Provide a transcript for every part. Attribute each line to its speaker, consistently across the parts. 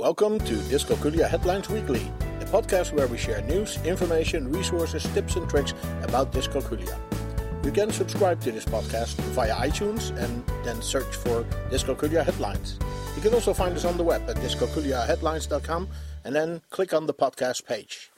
Speaker 1: Welcome to Dyscalculia Headlines Weekly, a podcast where we share news, information, resources, tips, and tricks about dyscalculia. You can subscribe to this podcast via iTunes and then search for Dyscalculia Headlines. You can also find us on the web at dyscalculiaheadlines.com and then click on the podcast page.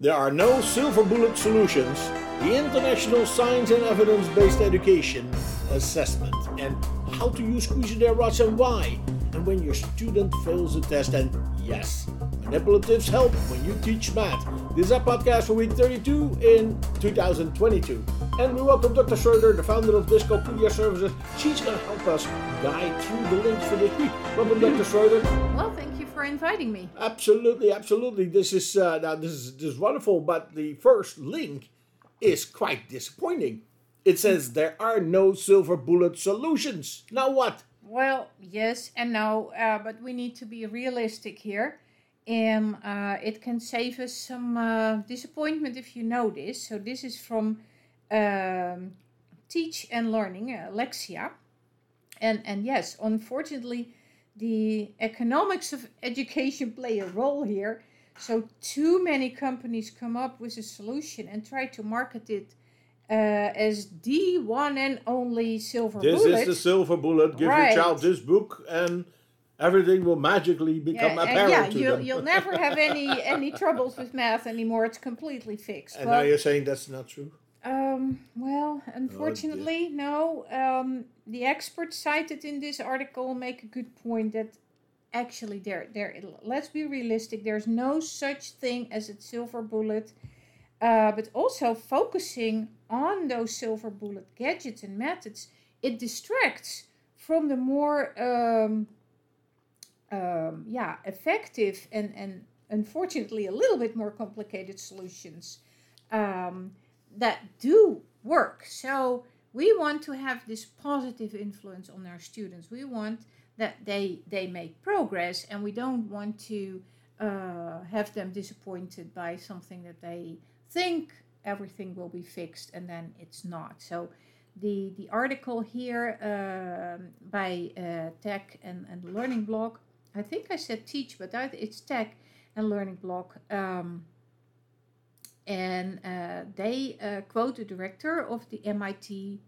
Speaker 1: There are no silver bullet solutions. The International Science and Evidence Based Education Assessment and how to use Cuisenaire rods and why. And when your student fails a test, and yes, manipulatives help when you teach math. This is our podcast for week 32 in 2022. And we welcome Dr. Schroeder, the founder of Dyscalculia Services. She's going to help us guide through the links for this week. Welcome, Dr. Schroeder.
Speaker 2: Well, thank you for inviting me.
Speaker 1: Absolutely, absolutely. This is uh, now this is this is wonderful, but the first link is quite disappointing. It says there are no silver bullet solutions. Now what?
Speaker 2: Well, yes and no, uh, but we need to be realistic here. And uh, it can save us some uh, disappointment if you know this. So, this is from um, Teach and Learning, Lexia. And, and yes, unfortunately, the economics of education play a role here. So, too many companies come up with a solution and try to market it uh, as the one and only silver
Speaker 1: This
Speaker 2: bullet.
Speaker 1: This is the silver bullet. Give
Speaker 2: Right.
Speaker 1: your child this book, and everything will magically become
Speaker 2: Yeah, and
Speaker 1: apparent
Speaker 2: yeah,
Speaker 1: to
Speaker 2: you'll,
Speaker 1: them.
Speaker 2: you'll never have any any troubles with math anymore. It's completely fixed.
Speaker 1: and
Speaker 2: well,
Speaker 1: now you're saying that's not true.
Speaker 2: um,
Speaker 1: Oh,
Speaker 2: well, unfortunately, no. Um, the experts cited in this article make a good point that actually there there let's be realistic. There's no such thing as a silver bullet. Uh, but also focusing on those silver bullet gadgets and methods, it distracts from the more um, um, yeah effective and and unfortunately a little bit more complicated solutions um, that do work. So we want to have this positive influence on our students. We want that they they make progress, and we don't want to uh, have them disappointed by something that they think everything will be fixed and then it's not. So the the article here um, by uh, Tech and, and Learning Blog, I think I said teach, but that, it's Tech and Learning Blog. Um, and uh, they uh, quote the director of the MIT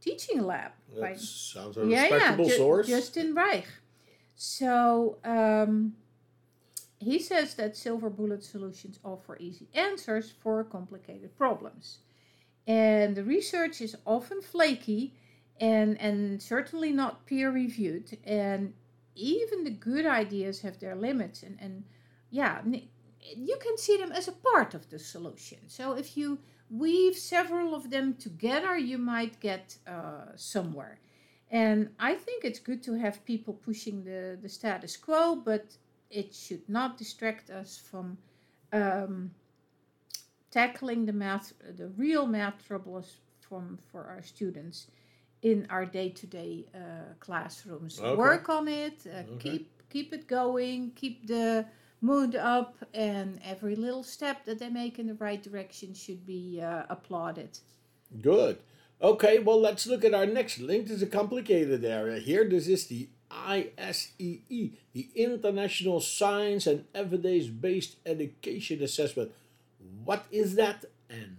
Speaker 2: Teaching Lab.
Speaker 1: That
Speaker 2: by-
Speaker 1: sounds a respectable
Speaker 2: Ju-
Speaker 1: source.
Speaker 2: Justin Reich. So um, he says that silver bullet solutions offer easy answers for complicated problems. And the research is often flaky and, and certainly not peer reviewed. And even the good ideas have their limits. And, and yeah, you can see them as a part of the solution. So if you weave several of them together, you might get uh, somewhere. And I think it's good to have people pushing the, the status quo, but it should not distract us from um, tackling the math, the real math troubles from for our students in our day-to-day uh, classrooms.
Speaker 1: Okay.
Speaker 2: Work on it. Uh,
Speaker 1: Okay.
Speaker 2: Keep keep it going. Keep the mood up, and every little step that they make in the right direction should be uh, applauded.
Speaker 1: Good. Okay, well, let's look at our next link. This is a complicated area here. This is the ISEE, the International Science and Evidence Based Education Assessment. What is that and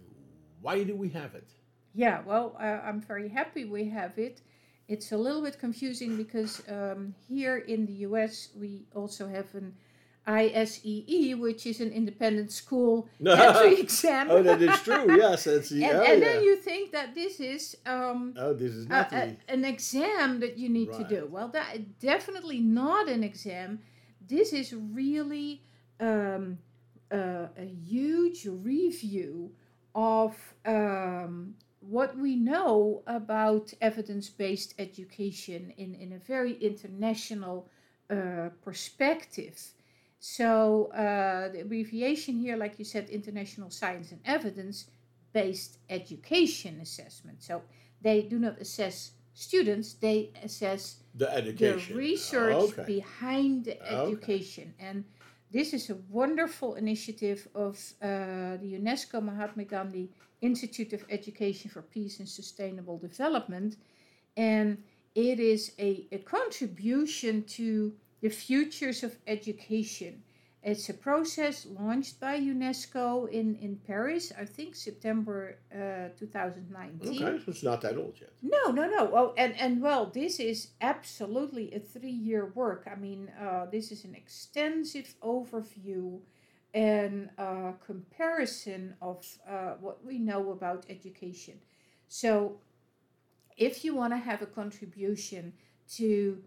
Speaker 1: why do we have it?
Speaker 2: Yeah, well, uh, I'm very happy we have it. It's a little bit confusing because um, here in the US we also have an ISEE, which is an independent school entry exam.
Speaker 1: Oh, that is true. Yes, that's the.
Speaker 2: and
Speaker 1: oh,
Speaker 2: and
Speaker 1: yeah.
Speaker 2: then you think that this is um,
Speaker 1: oh, this is
Speaker 2: a-
Speaker 1: not
Speaker 2: a-
Speaker 1: the.
Speaker 2: an exam that you need to do. Well, that definitely not an exam. This is really um, uh, a huge review of um, what we know about evidence-based education in, in a very international uh, perspective. So uh, the abbreviation here, like you said, International Science and Evidence Based Education Assessment. So they do not assess students; they assess
Speaker 1: The education.
Speaker 2: the research
Speaker 1: Okay.
Speaker 2: behind the
Speaker 1: Okay.
Speaker 2: education. And this is a wonderful initiative of uh, the UNESCO Mahatma Gandhi Institute of Education for Peace and Sustainable Development. And it is a, a contribution to the futures of education. It's a process launched by UNESCO in, in Paris, I think September uh, 2019.
Speaker 1: Okay, so it's not that old yet.
Speaker 2: No, no, no. Oh, and, and well, this is absolutely a three year work. I mean, uh, this is an extensive overview and uh, comparison of uh, what we know about education. So, if you want to have a contribution to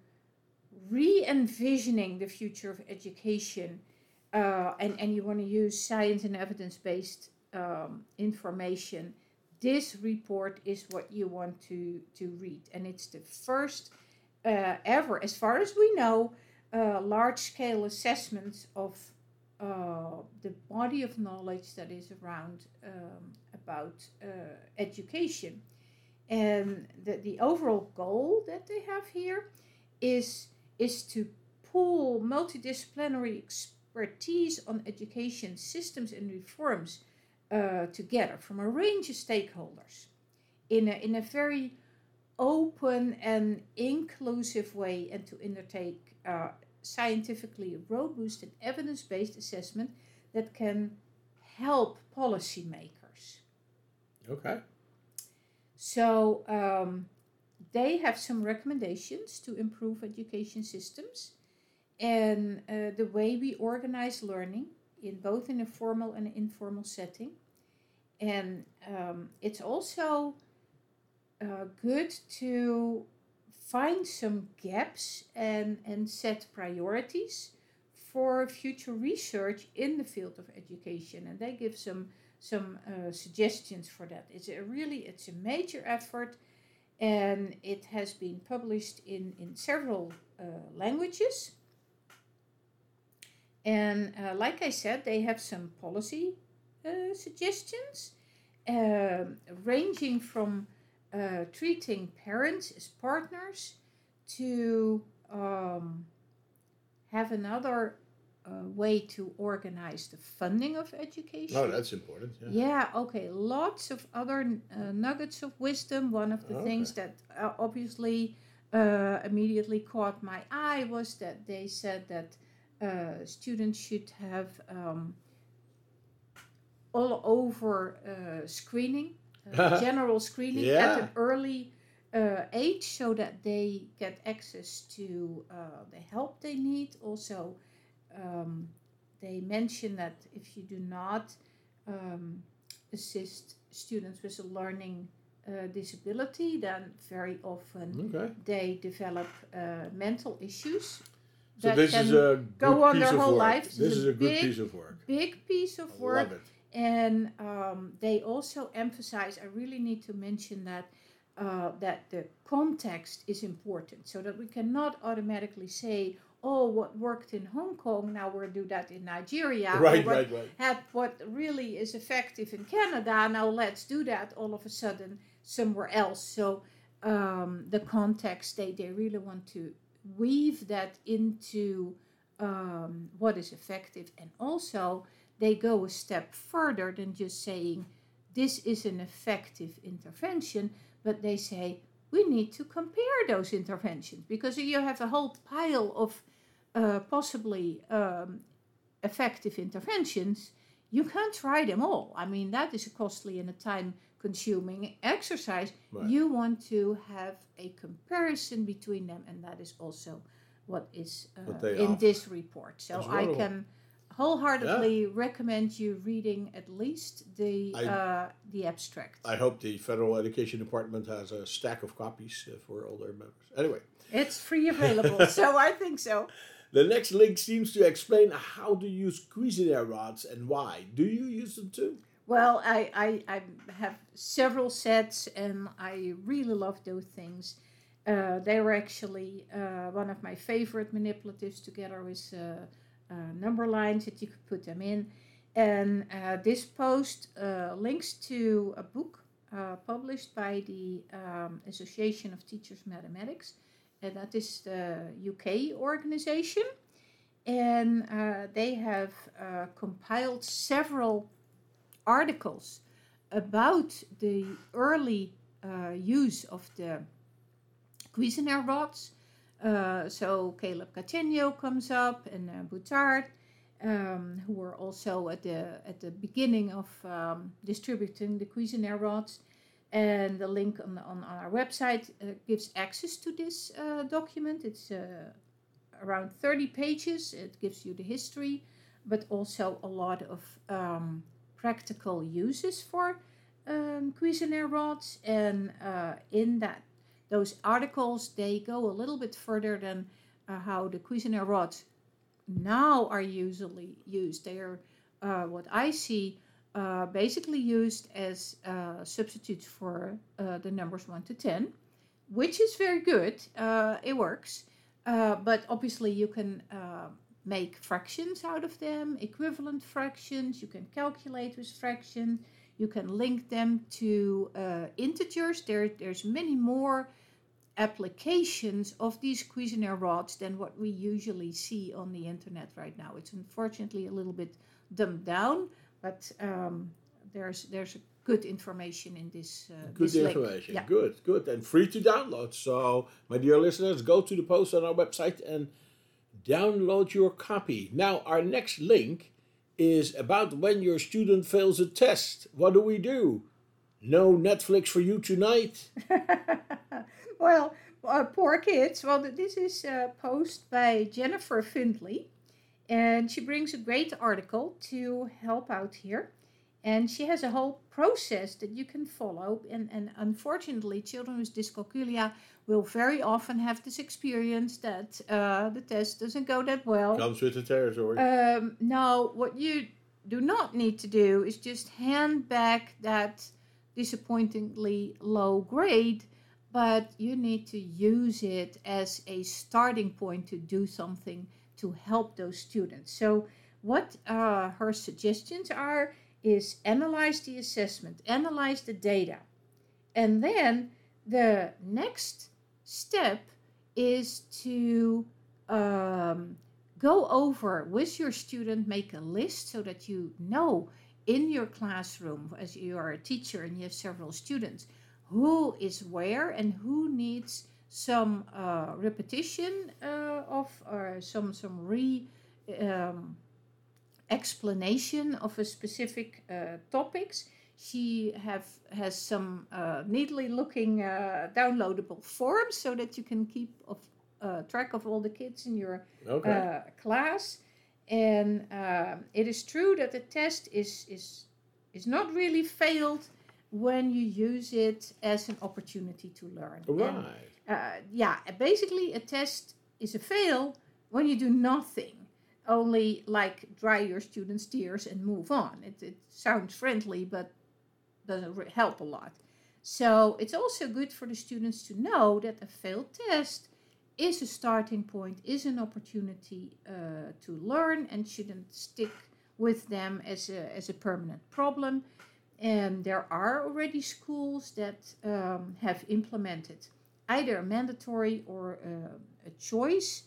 Speaker 2: re envisioning the future of education, uh, and, and you want to use science and evidence based um, information, this report is what you want to, to read. And it's the first uh, ever, as far as we know, uh, large scale assessment of uh, the body of knowledge that is around um, about uh, education. And the, the overall goal that they have here is, is to pool multidisciplinary expertise on education systems and reforms uh, together from a range of stakeholders in a, in a very open and inclusive way and to undertake uh, scientifically robust and evidence based assessment that can help policymakers.
Speaker 1: Okay.
Speaker 2: So um, they have some recommendations to improve education systems and uh, the way we organize learning in both in a formal and informal setting. And um, it's also uh, good to find some gaps and, and set priorities for future research in the field of education. And they give some some uh, suggestions for that. It's a really it's a major effort, and it has been published in in several uh, languages. And uh, like I said, they have some policy uh, suggestions, uh, ranging from uh, treating parents as partners to um, have another uh, way to organize the funding of education.
Speaker 1: Oh, that's important. Yeah.
Speaker 2: Yeah, okay. Lots of other uh, nuggets of wisdom. One of the
Speaker 1: Okay.
Speaker 2: things that uh, obviously uh, immediately caught my eye was that they said that uh, students should have um, all over uh, screening, uh, general screening at an early uh, age so that they get access to uh, the help they need. Also, um, they mention that if you do not um, assist students with a learning uh, disability, then very often
Speaker 1: Okay.
Speaker 2: they develop uh, mental issues.
Speaker 1: So
Speaker 2: that
Speaker 1: this
Speaker 2: can
Speaker 1: is a good
Speaker 2: go on their whole
Speaker 1: work.
Speaker 2: lives.
Speaker 1: This
Speaker 2: It's
Speaker 1: is
Speaker 2: a
Speaker 1: a good
Speaker 2: big-
Speaker 1: piece of work.
Speaker 2: big piece of
Speaker 1: I
Speaker 2: work
Speaker 1: love it.
Speaker 2: and um, they also emphasize i really need to mention that uh, that the context is important so that we cannot automatically say oh what worked in hong kong now we'll do that in nigeria.
Speaker 1: Right,
Speaker 2: what
Speaker 1: right, right.
Speaker 2: had what really is effective in canada now let's do that all of a sudden somewhere else. So um, the context they, they really want to weave that into um, what is effective. And also they go a step further than just saying this is an effective intervention, but they say we need to compare those interventions because you have a whole pile of uh, possibly um, effective interventions. You can't try them all. I mean, that is a costly and a time consuming exercise.
Speaker 1: Right.
Speaker 2: You want to have a comparison between them, and that is also what is uh,
Speaker 1: What
Speaker 2: in
Speaker 1: offer.
Speaker 2: this report. So I can wholeheartedly recommend you reading at least the
Speaker 1: I-
Speaker 2: uh, the abstract.
Speaker 1: I hope the Federal Education Department has a stack of copies uh, for all their members. Anyway,
Speaker 2: it's free available, so I think so.
Speaker 1: the next link seems to explain how to use Cuisenaire rods and why. Do you use them too?
Speaker 2: Well, I, I, I have several sets, and I really love those things. Uh, they were actually uh, one of my favorite manipulatives, together with uh, uh, number lines that you could put them in. And uh, this post uh, links to a book published by the um, Association of Teachers Mathematics, and that is the UK organization. And uh, they have uh, compiled several articles about the early uh, use of the Cuisenaire rods so Caleb Gattegno comes up and Boutard, um, who were also at the at the beginning of um, distributing the Cuisenaire rods. And the link on, on, on our website uh, gives access to this uh, document. It's uh, around 30 pages. It gives you the history, but also a lot of um, practical uses for um, rods. And uh, in that, those articles, they go a little bit further than uh, how the Cuisenaire rods now are usually used. They are, uh, what I see, uh, basically used as uh, substitutes for uh, the numbers 1 to 10, which is very good. Uh, it works. Uh, but obviously, you can make fractions out of them, equivalent fractions. You can calculate with fractions. You can link them to integers. There, there's many more applications of these Cuisenaire rods than what we usually see on the internet right now. It's unfortunately a little bit dumbed down, but um, there's there's good information in this. Uh,
Speaker 1: good
Speaker 2: this
Speaker 1: information.
Speaker 2: Yeah.
Speaker 1: Good, good, and free to download. So, my dear listeners, go to the post on our website and download your copy. Now, our next link is about when your student fails a test. What do we do? No Netflix for you tonight.
Speaker 2: well, uh, poor kids. Well, this is a post by Jennifer Findley, and she brings a great article to help out here. And she has a whole process that you can follow. And, and unfortunately, children with dyscalculia will very often have this experience that uh, the test doesn't go that well.
Speaker 1: Comes with the territory.
Speaker 2: Um, now, what you do not need to do is just hand back that disappointingly low grade, but you need to use it as a starting point to do something to help those students. So, what uh, her suggestions are is analyze the assessment, analyze the data, and then the next step is to um, go over with your student, make a list so that you know in your classroom, as you are a teacher and you have several students, who is where and who needs some uh, repetition uh, of or some some re um, explanation of a specific uh, topics. She have has some uh, neatly looking uh, downloadable forms so that you can keep of, uh, track of all the kids in your
Speaker 1: okay.
Speaker 2: class. And it is true that the test is is is not really failed when you use it as an opportunity to learn.
Speaker 1: right.
Speaker 2: And, uh, yeah, basically a test is a fail when you do nothing, only like dry your students' tears and move on. It, it sounds friendly, but doesn't help a lot. So it's also good for the students to know that a failed test is a starting point, is an opportunity uh, to learn, and shouldn't stick with them as a, as a permanent problem. And there are already schools that um, have implemented either a mandatory or a, a choice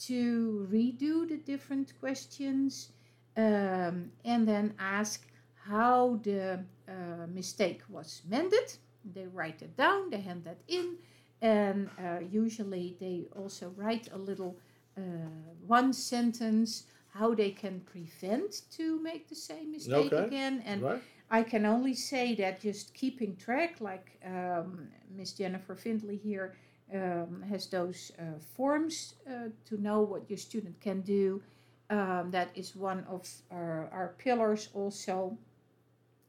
Speaker 2: to redo the different questions um, and then ask how the uh, mistake was mended. They write it down, they hand that in, and uh, usually they also write a little uh, one sentence how they can prevent to make the same mistake
Speaker 1: Okay.
Speaker 2: again and
Speaker 1: right.
Speaker 2: I can only say that just keeping track, like um, Miss Jennifer Findley here um, has those uh, forms uh, to know what your student can do. Um, that is one of our, our pillars also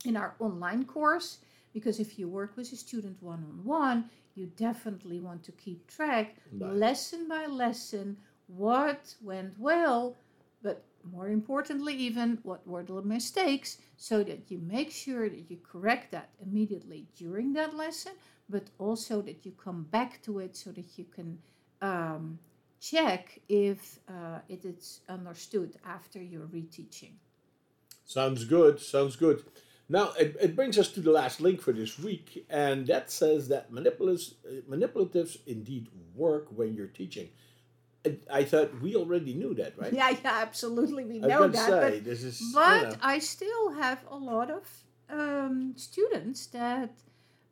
Speaker 2: in our online course. Because if you work with a student one on one, you definitely want to keep track,
Speaker 1: Right.
Speaker 2: lesson by lesson, what went well, but more importantly, even what were the mistakes, so that you make sure that you correct that immediately during that lesson, but also that you come back to it so that you can um, check if uh, it is understood after your reteaching.
Speaker 1: Sounds good. Sounds good. Now it, it brings us to the last link for this week, and that says that manipulatives uh, manipulatives indeed work when you're teaching. I, thought we already knew that, right?
Speaker 2: Yeah, yeah, absolutely, we know that.
Speaker 1: say
Speaker 2: but
Speaker 1: is. you know.
Speaker 2: I still have a lot of um, students that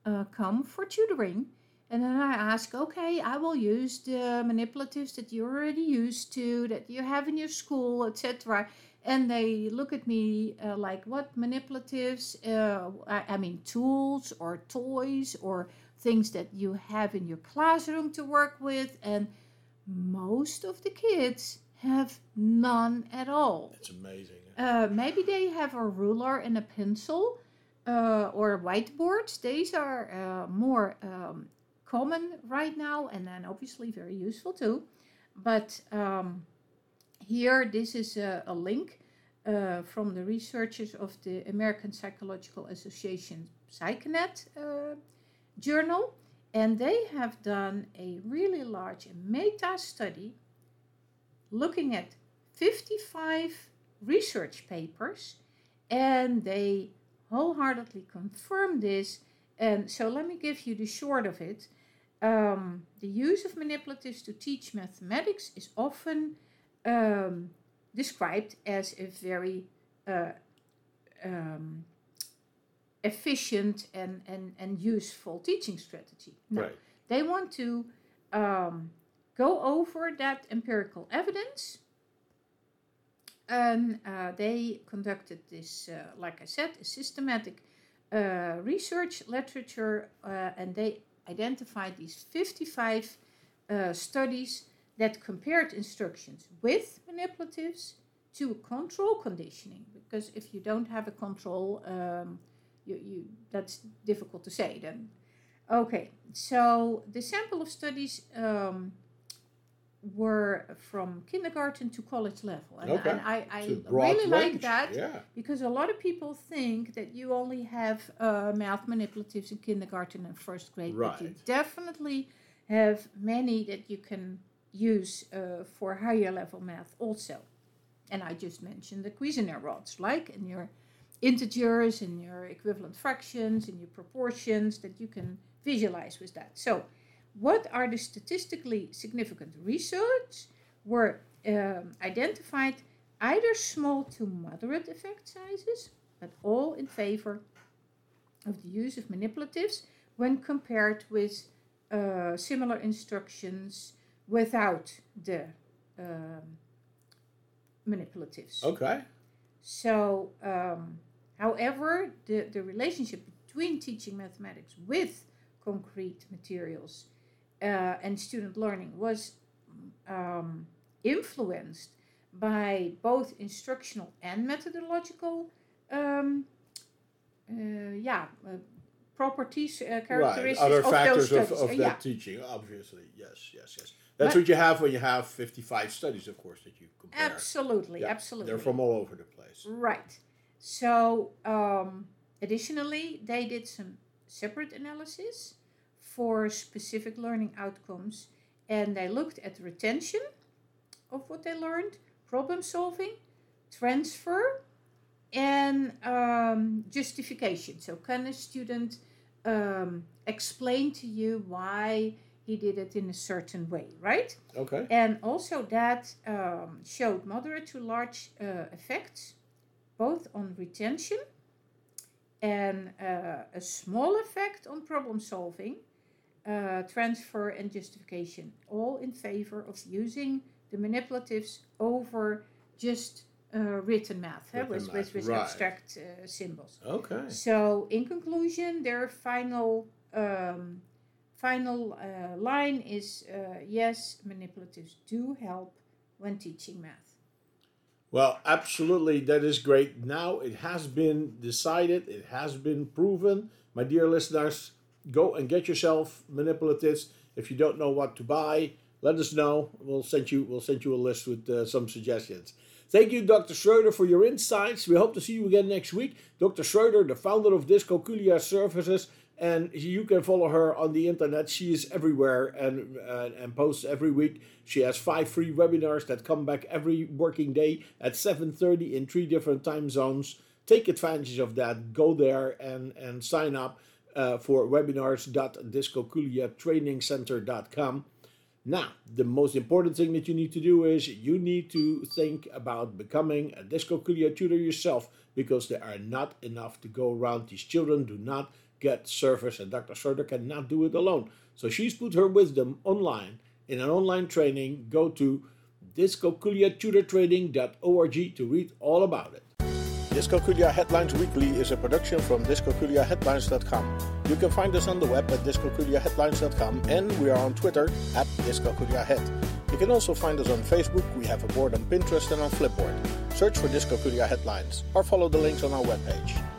Speaker 2: uh, come for tutoring And then I ask, okay, I will use the manipulatives that you're already used to, that you have in your school, etc. And they look at me uh, like, what manipulatives? Uh, I, I mean, tools or toys or things that you have in your classroom to work with. And most of the kids have none at all.
Speaker 1: It's amazing.
Speaker 2: Uh, maybe they have a ruler and a pencil uh, or whiteboards. These are uh, more um, common right now and then obviously very useful too. But um, here, this is a, a link uh, from the researchers of the American Psychological Association PsycNET uh, journal. And they have done a really large meta study looking at 55 research papers and they wholeheartedly confirm this. And so let me give you the short of it. Um, the use of manipulatives to teach mathematics is often um, described as a very uh, um, efficient and, and, and useful teaching strategy.
Speaker 1: Now, right.
Speaker 2: They want to um, go over that empirical evidence. And uh, they conducted this, uh, like I said, a systematic uh, research literature, uh, and they identified these 55 uh, studies that compared instructions with manipulatives to control conditioning. Because if you don't have a control, um, you, you, that's difficult to say then. Okay, so the sample of studies um, were from kindergarten to college level. And,
Speaker 1: okay.
Speaker 2: and I, I
Speaker 1: range.
Speaker 2: really like that
Speaker 1: yeah.
Speaker 2: because a lot of people think that you only have uh, math manipulatives in kindergarten and first grade,
Speaker 1: right.
Speaker 2: but you definitely have many that you can use uh, for higher level math also. And I just mentioned the Cuisenaire rods, like in your integers, and your equivalent fractions, and your proportions, that you can visualize with that. So what are the statistically significant research were um, identified either small to moderate effect sizes, but all in favor of the use of manipulatives when compared with uh, similar instructions without the um, manipulatives.
Speaker 1: Okay.
Speaker 2: So, um, however, the, the relationship between teaching mathematics with concrete materials uh, and student learning was um, influenced by both instructional and methodological um, uh, yeah, uh, properties, uh, characteristics
Speaker 1: right. Other
Speaker 2: of
Speaker 1: factors
Speaker 2: those
Speaker 1: of,
Speaker 2: studies.
Speaker 1: of that
Speaker 2: yeah.
Speaker 1: teaching, obviously. Yes, yes, yes. That's
Speaker 2: But-
Speaker 1: what you have when you have 55 studies, of course, that you compare.
Speaker 2: Absolutely,
Speaker 1: Yeah,
Speaker 2: absolutely.
Speaker 1: They're from all over the place.
Speaker 2: Right. So, um, additionally, they did some separate analysis for specific learning outcomes and they looked at retention of what they learned, problem solving, transfer, and um, justification. So, can a student um, explain to you why he did it in a certain way, right?
Speaker 1: Okay.
Speaker 2: And also that um, showed moderate to large uh, effects, both on retention and uh, a small effect on problem solving, uh, transfer, and justification, all in favor of using the manipulatives over just uh, written math,
Speaker 1: Written
Speaker 2: with,
Speaker 1: math,
Speaker 2: with, with
Speaker 1: right.
Speaker 2: abstract uh, symbols.
Speaker 1: Okay.
Speaker 2: So, in conclusion, their final um, final uh, line is uh, yes, manipulatives do help when teaching math.
Speaker 1: Well, absolutely, that is great. Now it has been decided, it has been proven. My dear listeners, go and get yourself manipulatives. If you don't know what to buy, let us know. We'll send you we'll send you a list with uh, some suggestions. Thank you, Dr. Schroeder, for your insights. We hope to see you again next week. Dr. Schroeder, the founder of Dyscalculia Services, and you can follow her on the internet. She is everywhere and, and, and posts every week. She has five free webinars that come back every working day at 7.30 in three different time zones. Take advantage of that. Go there and, and sign up uh, for webinars.dyscalculiatrainingcenter.com. Now, the most important thing that you need to do is you need to think about becoming a dyscalculia tutor yourself because there are not enough to go around. These children do not get service, and Dr. Schroeder cannot do it alone. So she's put her wisdom online in an online training. Go to dyscalculiatutortraining.org to read all about it. Dyscalculia Headlines Weekly is a production from dyscalculiaheadlines.com. You can find us on the web at dyscalculiaheadlines.com and we are on Twitter at dyscalculiahead. You can also find us on Facebook, we have a board on Pinterest and on Flipboard. Search for Dyscalculia Headlines or follow the links on our webpage.